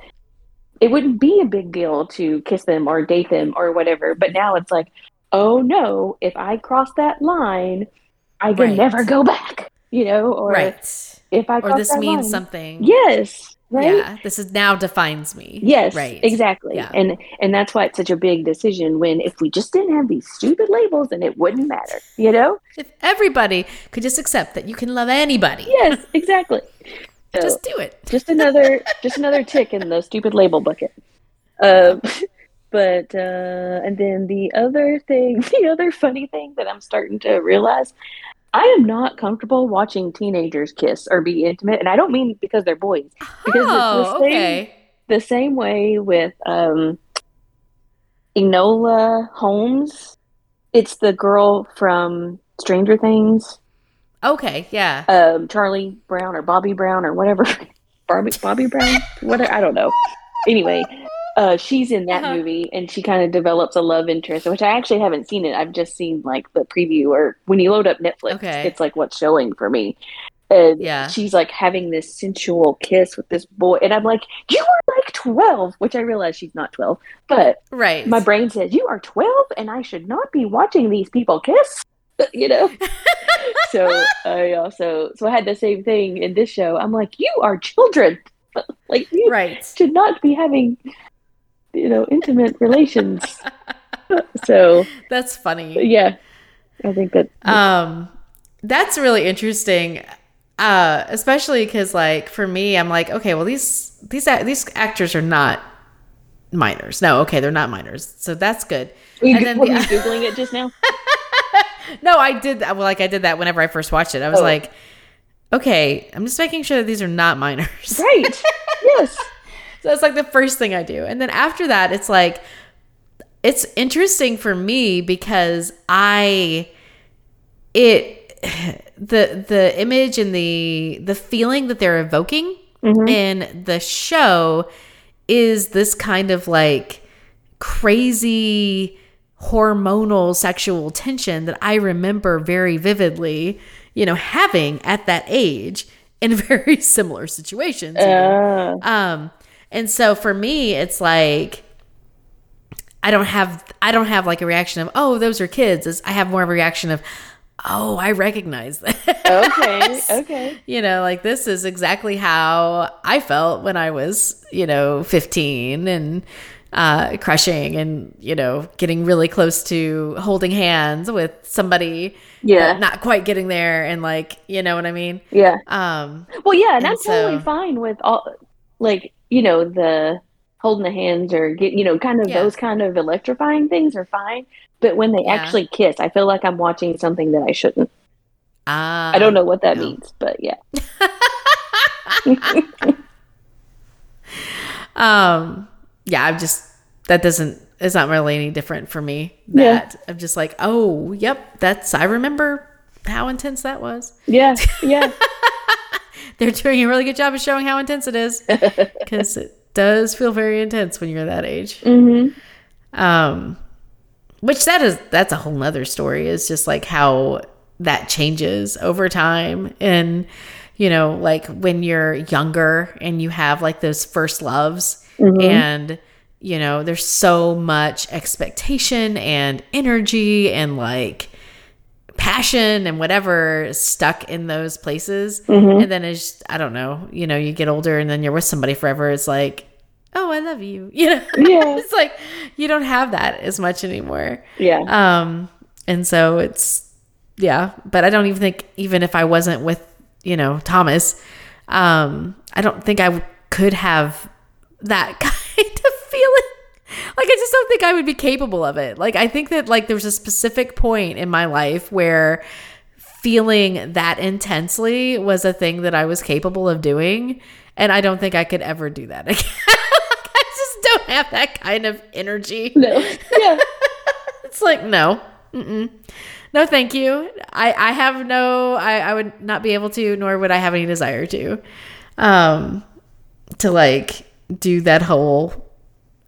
it wouldn't be a big deal to kiss them or date them or whatever. But now it's like, oh no, if I cross that line, I can Right. never go back. You know, or right. if I Or this that means line- something. Yes, right. Yeah. This is now defines me. Yes, Right. exactly. Yeah. And and that's why it's such a big decision when if we just didn't have these stupid labels then it wouldn't matter, you know? If everybody could just accept that you can love anybody, Yes, exactly. So just do it. just another just another tick in the stupid label bucket. Um but uh and then the other thing, the other funny thing that I'm starting to realize I am not comfortable watching teenagers kiss or be intimate, and I don't mean because they're boys. Because it's the oh, same- okay. the same way with um Enola Holmes. It's the girl from Stranger Things, Okay. Yeah. um, Charlie Brown or Bobby Brown or whatever. Barbie, Bobby Brown? What I don't know. Anyway, uh, she's in that Uh-huh. movie and she kind of develops a love interest, which I actually haven't seen it. I've just seen like the preview or when you load up Netflix, Okay. it's like what's showing for me. And Yeah. she's like having this sensual kiss with this boy. And I'm like, you are like 12, which I realize she's not 12, but Right. my brain says, you are 12 and I should not be watching these people kiss, you know? so I also, so I had the same thing in this show. I'm like, you are children. like, you right. should not be having, you know, intimate relations. so, That's funny. yeah, I think that, Um, that's really interesting. Uh, especially because like for me, I'm like, okay, well these these these actors are not minors. No, okay, they're not minors, so that's good. were you, and then were you Googling it just now? No, I did that. Well, like I did that whenever I first watched it. I was Oh. like, okay, I'm just making sure that these are not minors. right. Yes. So that's like the first thing I do. And then after that, it's like, it's interesting for me because I, it, the, the image and the, the feeling that they're evoking in the show is this kind of like crazy hormonal sexual tension that I remember very vividly, you know, having at that age in very similar situations. Uh, Um, and so for me, it's like I don't have I don't have like a reaction of oh those are kids. It's, I have more of a reaction of oh I recognize that. okay. Okay. you know, like this is exactly how I felt when I was you know fifteen and uh, crushing and you know getting really close to holding hands with somebody. Yeah. not quite getting there, and like you know what I mean. Yeah. Um, Well, yeah, and, And I'm totally fine with all, like, you know, the holding the hands or get, you know, kind of Yeah. those kind of electrifying things are fine. But when they Yeah. actually kiss, I feel like I'm watching something that I shouldn't. ah, I don't know what that no. means, but yeah. Um, yeah, I'm just that doesn't it's not really any different for me. Yeah. That I'm just like, oh, yep, that's I remember how intense that was. Yeah. Yeah. They're doing a really good job of showing how intense it is because it does feel very intense when you're that age. hmm Um, which that is that's a whole nother story. Is just like how that changes over time and you know like when you're younger and you have like those first loves and you know there's so much expectation and energy and like passion and whatever stuck in those places. And then it's i don't know you know you get older and then you're with somebody forever it's like oh i love you. You know? Yeah. it's like you don't have that as much anymore. Yeah. um and so it's yeah but i don't even think even if i wasn't with you know thomas um i don't think i w- could have that kind of feeling like i just don't think i would be capable of it like i think that like there's a specific point in my life where feeling that intensely was a thing that i was capable of doing and i don't think i could ever do that again i just don't have that kind of energy no. Yeah. it's like no, Mm-mm. no, thank you. I I have no. I I would not be able to, nor would I have any desire to, um, to like do that whole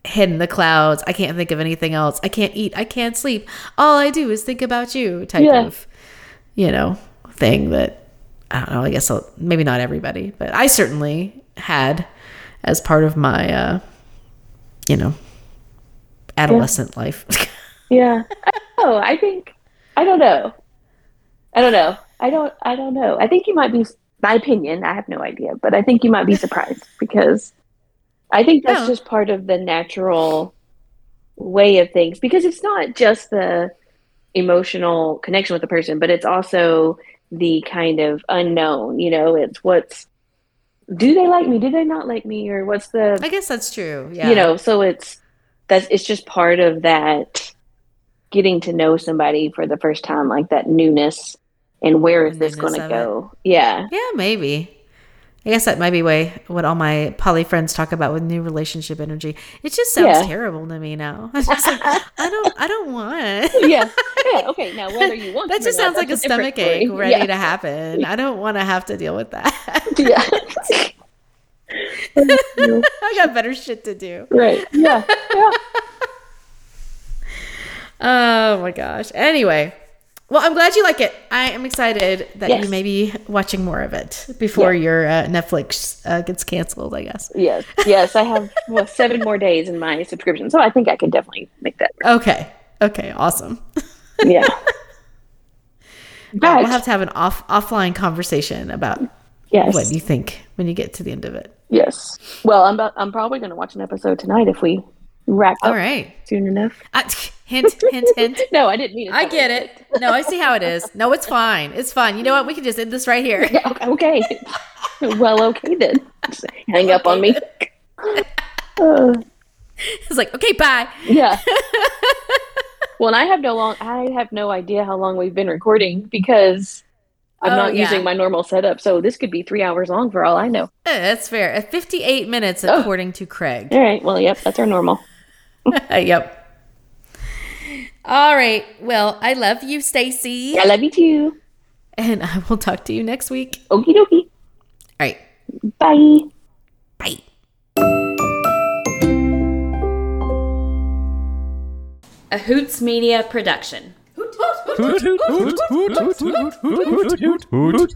head in the clouds. I can't think of anything else. I can't eat. I can't sleep. All I do is think about you. Type Yeah. of, you know, thing that I don't know. I guess I'll, maybe not everybody, but I certainly had as part of my uh you know, adolescent life. Yeah. Oh, I think I don't know. I don't know. I don't I don't know. I think you might be my opinion, I have no idea, but I think you might be surprised because I think that's Yeah. just part of the natural way of things because it's not just the emotional connection with the person, but it's also the kind of unknown, you know, it's what's do they like me? Do they not like me? Or what's the I guess that's true. Yeah. you know so it's that's it's just part of that getting to know somebody for the first time like that newness and where is this going to of go yeah Yeah, maybe. I guess that might be way what all my poly friends talk about with new relationship energy. It just sounds Yeah. terrible to me now. Like I don't I don't want. yeah yeah okay now whether you want That just not, sounds like a stomach ache ready yeah. to happen. I don't want to have to deal with that. yeah I got better shit to do. right yeah yeah Oh my gosh. Anyway, well, I'm glad you like it. I am excited that Yes. you may be watching more of it before your uh, Netflix uh, gets canceled. I guess. yes yes i have well, seven more days in my subscription so i think i can definitely make that work. Okay. Okay. Awesome. yeah but we'll have to have an off offline conversation about yes what you think when you get to the end of it. yes well i'm about, i'm probably going to watch an episode tonight if we wrap up All right. soon enough hint, hint, hint. no i didn't mean it I get way. it. No, I see how it is. No, it's fine. It's fine. You know what? We can just end this right here. Yeah, okay. well, okay then. Just hang up on me. Uh, It's like, okay, bye. yeah. well, and I have no long. I have no idea how long we've been recording because I'm Oh, not yeah. using my normal setup. So this could be three hours long for all I know. Eh, That's fair. 58 minutes, Oh. according to Craig. All right. Well, yep. That's our normal. Yep. All right. Well, I love you, Stacy. I love you too. And I will talk to you next week. Okie dokie. All right. Bye. Bye. A Hoots Media production. Hoot, hoot, hoot, hoot, hoot, hoot, hoot, hoot, hoot, hoot, hoot.